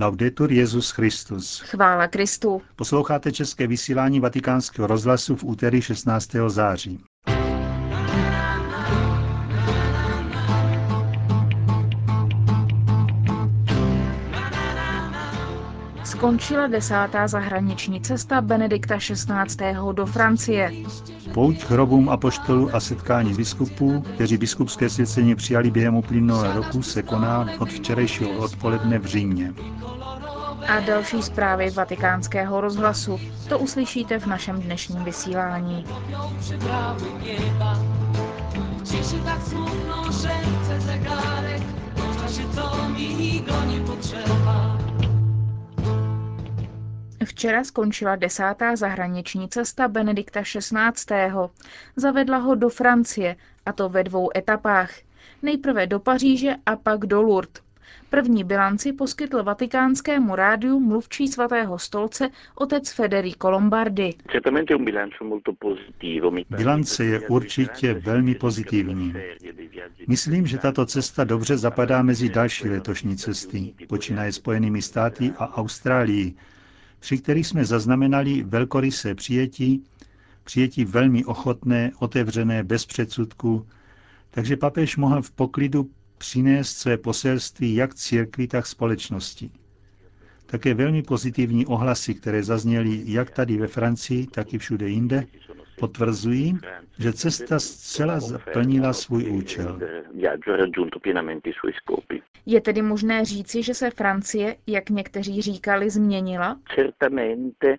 Laudetur Jezus Christus. Chvála Kristu. Posloucháte české vysílání Vatikánského rozhlasu v úterý 16. září. Skončila desátá zahraniční cesta Benedikta XVI. do Francie. Pouť k hrobům apoštolů a setkání biskupů, kteří biskupské svěcení přijali během uplynulého roku, se koná od včerejšího odpoledne v Římě. A další zprávy vatikánského rozhlasu. To uslyšíte v našem dnešním vysílání. tak smutno, že chce zegarek, to mi nikdo nepotřeba. Včera skončila desátá zahraniční cesta Benedikta XVI. Zavedla ho do Francie, a to ve dvou etapách. Nejprve do Paříže a pak do Lourdes. První bilanci poskytl vatikánskému rádiu mluvčí svatého stolce otec Federico Lombardi. Bilance je určitě velmi pozitivní. Myslím, že tato cesta dobře zapadá mezi další letošní cesty, počínaje Spojenými státy a Austrálií, při kterých jsme zaznamenali velkorysé přijetí, přijetí velmi ochotné, otevřené, bez předsudků, takže papež mohl v poklidu přinést své poselství jak církvi, tak společnosti. Také velmi pozitivní ohlasy, které zazněly jak tady ve Francii, tak i všude jinde, potvrzují, že cesta zcela zaplnila svůj účel. Je tedy možné říci, že se Francie, jak někteří říkali, změnila? E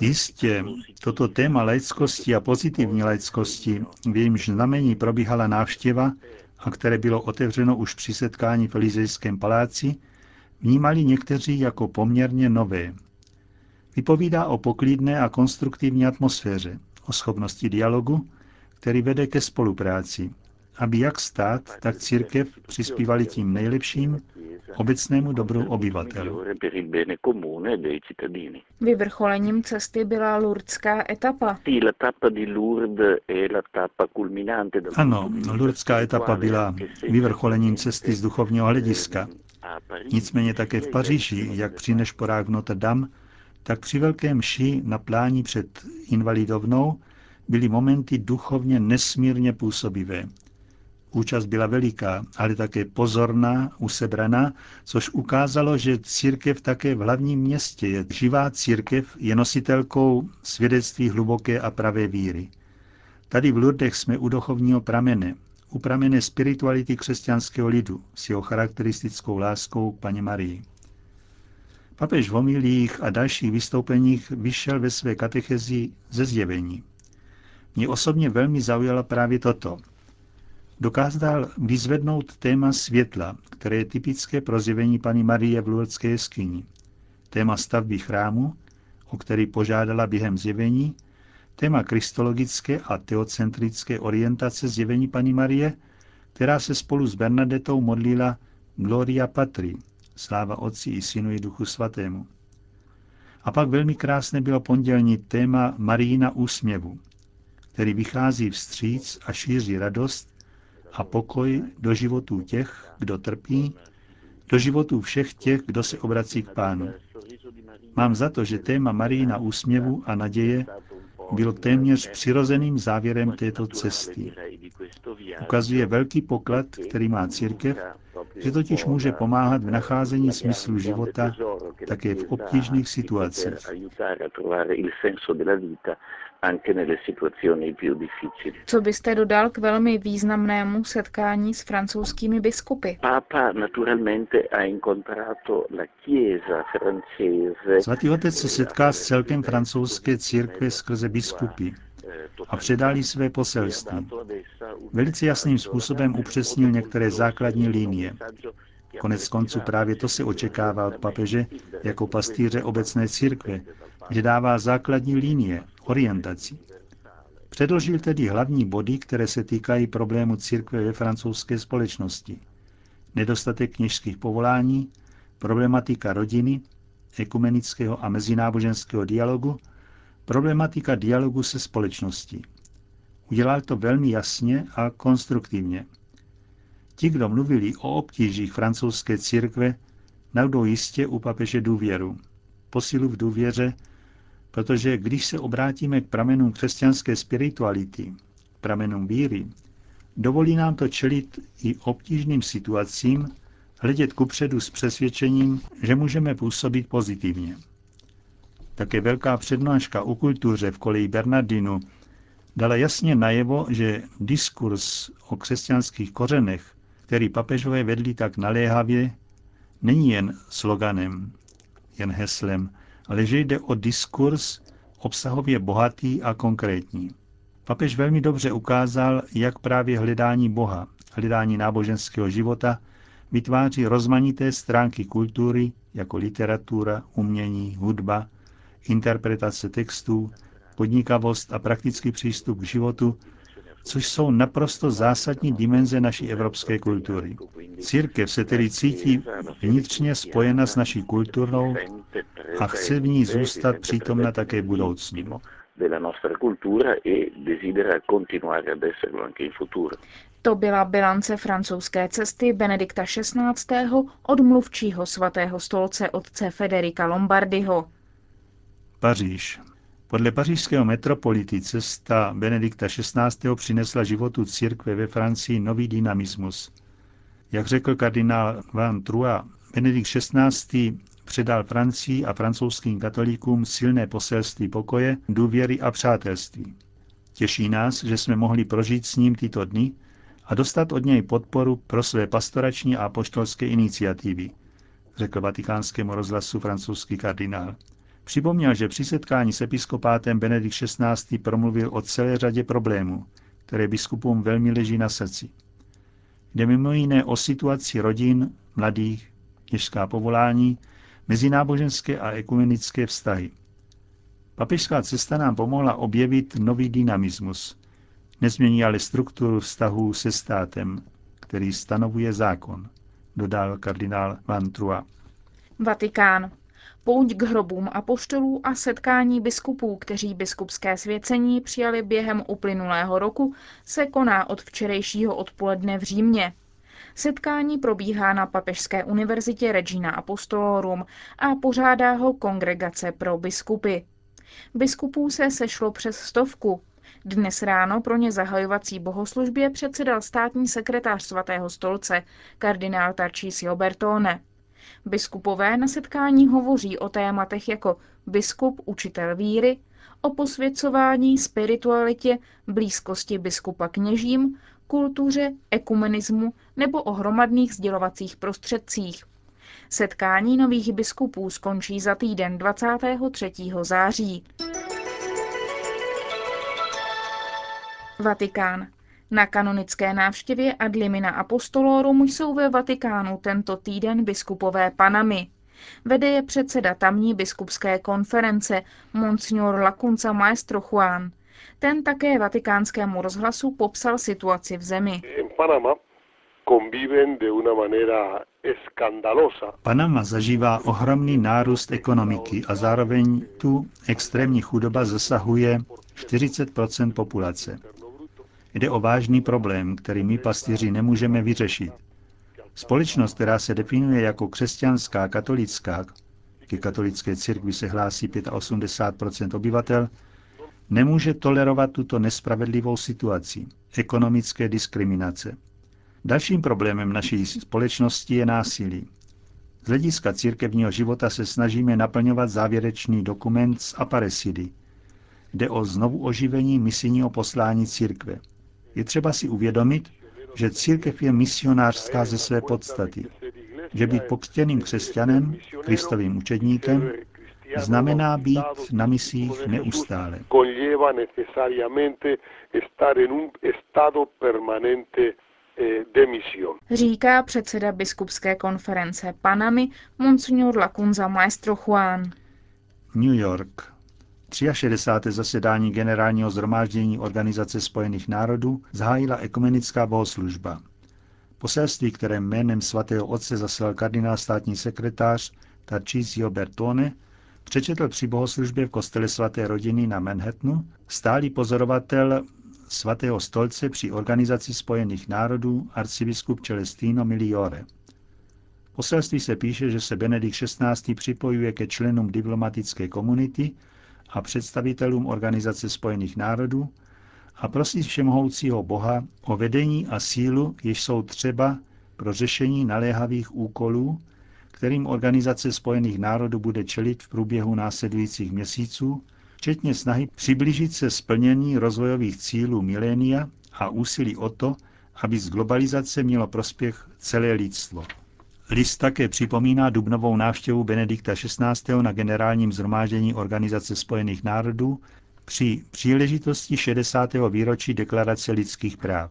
Jistě, toto téma laickosti a pozitivní laickosti, v jejímž znamení probíhala návštěva a které bylo otevřeno už při setkání v Elizejském paláci, vnímali někteří jako poměrně nové. Vypovídá o poklidné a konstruktivní atmosféře, o schopnosti dialogu, který vede ke spolupráci, aby jak stát, tak církev přispívali tím nejlepším obecnému dobru obyvatel. Vyvrcholením cesty byla lurdská etapa. Ano, lurdská etapa byla vyvrcholením cesty z duchovního hlediska. Nicméně také v Paříži, jak při nešporách v Notre Dame, tak při velké mši na plání před invalidovnou byly momenty duchovně nesmírně působivé. Účast byla veliká, ale také pozorná, usebraná, což ukázalo, že církev také v hlavním městě je živá církev, je nositelkou svědectví hluboké a pravé víry. Tady v Lurdech jsme u duchovního pramene, u pramene spirituality křesťanského lidu s jeho charakteristickou láskou k paně Marii. Papež v homilích a dalších vystoupeních vyšel ve své katechezi ze zjevení. Mě osobně velmi zaujala právě toto. Dokázal vyzvednout téma světla, které je typické pro zjevení paní Marie v Lurdské jeskyni. Téma stavby chrámu, o který požádala během zjevení, téma kristologické a teocentrické orientace zjevení paní Marie, která se spolu s Bernadetou modlila Gloria Patri, Sláva Otci i Synu i Duchu Svatému. A pak velmi krásné bylo pondělní téma Marína úsměvu, který vychází vstříc a šíří radost a pokoj do životů těch, kdo trpí, do životů všech těch, kdo se obrací k Pánu. Mám za to, že téma Marína úsměvu a naděje byl téměř přirozeným závěrem této cesty. Ukazuje velký poklad, který má církev, že totiž může pomáhat v nacházení smyslu života také v obtížných situacích. Co byste dodal k velmi významnému setkání s francouzskými biskupy? Svatý otec se setká s celkem francouzské církve skrze biskupy a předali své poselství. Velice jasným způsobem upřesnil některé základní linie. Konec konců právě to se očekává od papeže jako pastýře obecné církve, že dává základní linie, orientaci. Předložil tedy hlavní body, které se týkají problému církve ve francouzské společnosti. Nedostatek kněžských povolání, problematika rodiny, ekumenického a mezináboženského dialogu, problematika dialogu se společností. Udělal to velmi jasně a konstruktivně. Ti, kdo mluvili o obtížích francouzské církve, najdou jistě u papeže důvěru. Posilu v důvěře, protože když se obrátíme k pramenům křesťanské spirituality, pramenům víry, dovolí nám to čelit i obtížným situacím, hledět kupředu s přesvědčením, že můžeme působit pozitivně. Také velká přednáška o kultuře v koleji Bernardinu dala jasně najevo, že diskurs o křesťanských kořenech, který papežové vedli tak naléhavě, není jen sloganem, jen heslem, ale že jde o diskurs obsahově bohatý a konkrétní. Papež velmi dobře ukázal, jak právě hledání Boha, hledání náboženského života vytváří rozmanité stránky kultury, jako literatura, umění, hudba, interpretace textů, podnikavost a praktický přístup k životu, což jsou naprosto zásadní dimenze naší evropské kultury. Církev se tedy cítí vnitřně spojena s naší kulturou a chce v ní zůstat přítomna také v budoucnu e. To byla bilance francouzské cesty Benedikta XVI. od mluvčího svatého stolce otce Federika Lombardyho. Paříž. Podle pařížského metropolity cesta Benedikta XVI. přinesla životu církve ve Francii nový dynamismus. Jak řekl kardinál Van Trua, Benedikt XVI předal Francii a francouzským katolíkům silné poselství pokoje, důvěry a přátelství. Těší nás, že jsme mohli prožít s ním tyto dny a dostat od něj podporu pro své pastorační a apoštolské iniciativy, řekl vatikánskému rozhlasu francouzský kardinál. Připomněl, že při setkání s episkopátem Benedikt XVI. promluvil o celé řadě problémů, které biskupům velmi leží na srdci. Jde mimo jiné o situaci rodin, mladých, kněžská povolání, mezináboženské a ekumenické vztahy. Papežská cesta nám pomohla objevit nový dynamismus. Nezmění ale strukturu vztahů se státem, který stanovuje zákon, dodal kardinál Van Trua. Vatikán. Pouť k hrobům apoštolů a setkání biskupů, kteří biskupské svěcení přijali během uplynulého roku, se koná od včerejšího odpoledne v Římě. Setkání probíhá na Papežské univerzitě Regina Apostolorum a pořádá ho Kongregace pro biskupy. Biskupů se sešlo přes stovku. Dnes ráno pro ně zahajovací bohoslužbě předsedal státní sekretář svatého stolce, kardinál Tarcísio Bertone. Biskupové na setkání hovoří o tématech jako biskup, učitel víry, o posvěcování, spiritualitě, blízkosti biskupa kněžím, kultuře, ekumenismu nebo o hromadných sdělovacích prostředcích. Setkání nových biskupů skončí za týden 23. září. Vatikán. Na kanonické návštěvě ad limina apostolorum jsou ve Vatikánu tento týden biskupové Panamy. Vede je předseda tamní biskupské konference, Monsignor Lacunza Maestro Juan. Ten také vatikánskému rozhlasu popsal situaci v zemi. Panama zažívá ohromný nárůst ekonomiky a zároveň tu extrémní chudoba zasahuje 40% populace. Jde o vážný problém, který my pastýři nemůžeme vyřešit. Společnost, která se definuje jako křesťanská, katolická, ke katolické církvi se hlásí 85% obyvatel, nemůže tolerovat tuto nespravedlivou situaci, ekonomické diskriminace. Dalším problémem naší společnosti je násilí. Z hlediska církevního života se snažíme naplňovat závěrečný dokument z Aparesidy. Jde o znovu oživení misijního poslání církve. Je třeba si uvědomit, že církev je misionářská ze své podstaty, že být pokřtěným křesťanem, kristovým učedníkem, znamená být na misích neustále. Eh, Říká předseda biskupské konference Panamy Monsignor Lacunza Maestro Juan. New York. 63. zasedání generálního zhromáždění Organizace spojených národů zahájila ekumenická bohoslužba. Poselství, které jménem svatého otce zaslal kardinál státní sekretář Tarcísio Bertone, přečetl při bohoslužbě v kostele svaté rodiny na Manhattanu stálý pozorovatel svatého stolce při Organizaci spojených národů arcibiskup Celestino Miliore. Poselství se píše, že se Benedikt XVI. připojuje ke členům diplomatické komunity a představitelům Organizace spojených národů a prosí všemohoucího Boha o vedení a sílu, jež jsou třeba pro řešení naléhavých úkolů, kterým Organizace spojených národů bude čelit v průběhu následujících měsíců, včetně snahy přiblížit se splnění rozvojových cílů milénia a úsilí o to, aby z globalizace mělo prospěch celé lidstvo. List také připomíná dubnovou návštěvu Benedikta XVI. na generálním zhromáždění Organizace spojených národů při příležitosti 60. výročí Deklarace lidských práv.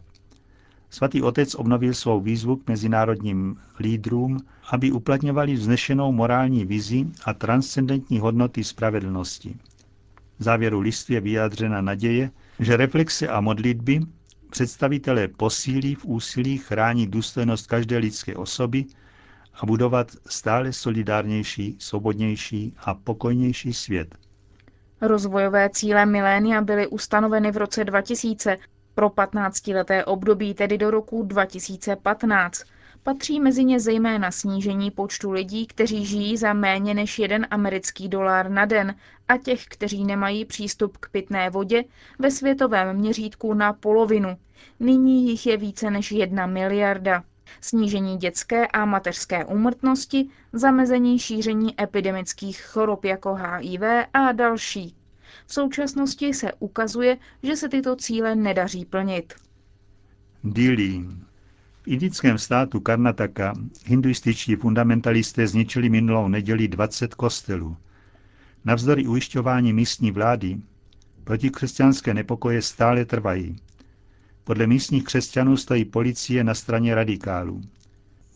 Svatý otec obnovil svou výzvu k mezinárodním lídrům, aby uplatňovali vznešenou morální vizi a transcendentní hodnoty spravedlnosti. V závěru listu je vyjádřena naděje, že reflexe a modlitby představitelé posílí v úsilí chránit důstojnost každé lidské osoby a budovat stále solidárnější, svobodnější a pokojnější svět. Rozvojové cíle milénia byly ustanoveny v roce 2000 pro 15-leté období, tedy do roku 2015. Patří mezi ně zejména snížení počtu lidí, kteří žijí za méně než jeden americký dolar na den a těch, kteří nemají přístup k pitné vodě, ve světovém měřítku na polovinu. Nyní jich je více než jedna miliarda. Snížení dětské a mateřské úmrtnosti, zamezení šíření epidemických chorob jako HIV a další. V současnosti se ukazuje, že se tyto cíle nedaří plnit. Dili. V indickém státu Karnataka hinduističtí fundamentalisté zničili minulou neděli 20 kostelů. Navzdory ujišťování místní vlády, protikřesťanské nepokoje stále trvají. Podle místních křesťanů stojí policie na straně radikálů.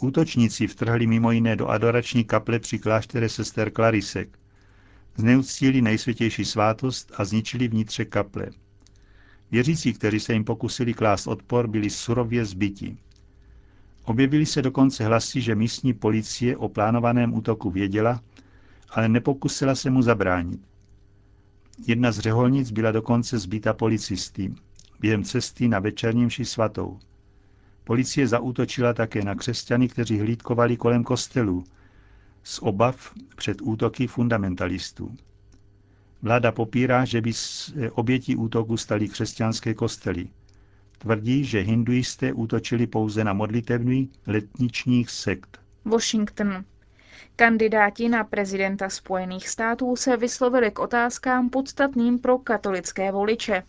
Útočníci vtrhli mimo jiné do adorační kaple při kláštere sester Klarisek. Zneuctili nejsvětější svátost a zničili vnitřek kaple. Věřící, kteří se jim pokusili klást odpor, byli surově zbyti. Objevili se dokonce hlasy, že místní policie o plánovaném útoku věděla, ale nepokusila se mu zabránit. Jedna z řeholnic byla dokonce zbyta policisty během cesty na večerním ši svatou. Policie zaútočila také na křesťany, kteří hlídkovali kolem kostelů, z obav před útoky fundamentalistů. Vláda popírá, že by se obětí útoku stali křesťanské kostely. Tvrdí, že hinduisté útočili pouze na modlitevny letničních sekt. Washington. Kandidáti na prezidenta Spojených států se vyslovili k otázkám podstatným pro katolické voliče.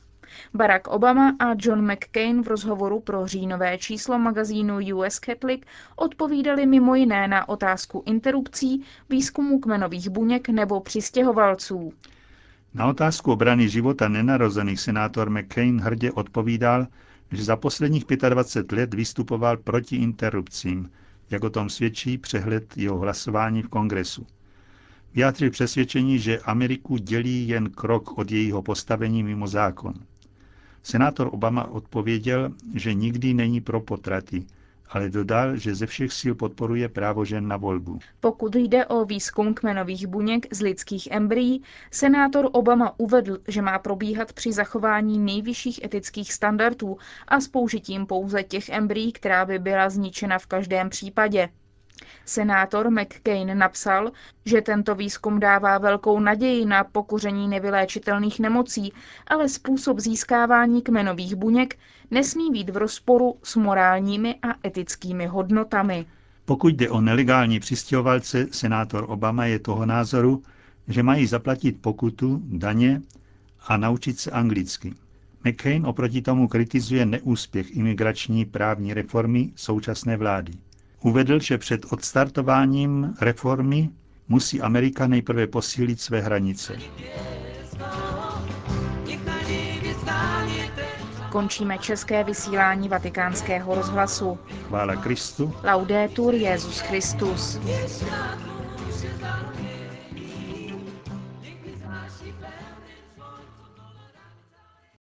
Barack Obama a John McCain v rozhovoru pro říjnové číslo magazínu US Catholic odpovídali mimo jiné na otázku interrupcí, výzkumu kmenových buněk nebo přistěhovalců. Na otázku obrany života nenarozených senátor McCain hrdě odpovídal, že za posledních 25 let vystupoval proti interrupcím, jak o tom svědčí přehled jeho hlasování v kongresu. Vyjádřil přesvědčení, že Ameriku dělí jen krok od jejího postavení mimo zákon. Senátor Obama odpověděl, že nikdy není pro potraty, ale dodal, že ze všech sil podporuje právo žen na volbu. Pokud jde o výzkum kmenových buněk z lidských embryí, senátor Obama uvedl, že má probíhat při zachování nejvyšších etických standardů a s použitím pouze těch embryí, která by byla zničena v každém případě. Senátor McCain napsal, že tento výzkum dává velkou naději na pokuření nevyléčitelných nemocí, ale způsob získávání kmenových buněk nesmí být v rozporu s morálními a etickými hodnotami. Pokud jde o nelegální přistěhovalce, senátor Obama je toho názoru, že mají zaplatit pokutu, daně a naučit se anglicky. McCain oproti tomu kritizuje neúspěch imigrační právní reformy současné vlády. Uvedl, že před odstartováním reformy musí Amerika nejprve posílit své hranice. Končíme české vysílání vatikánského rozhlasu. Chvála Kristu. Laudetur Jezus Christus.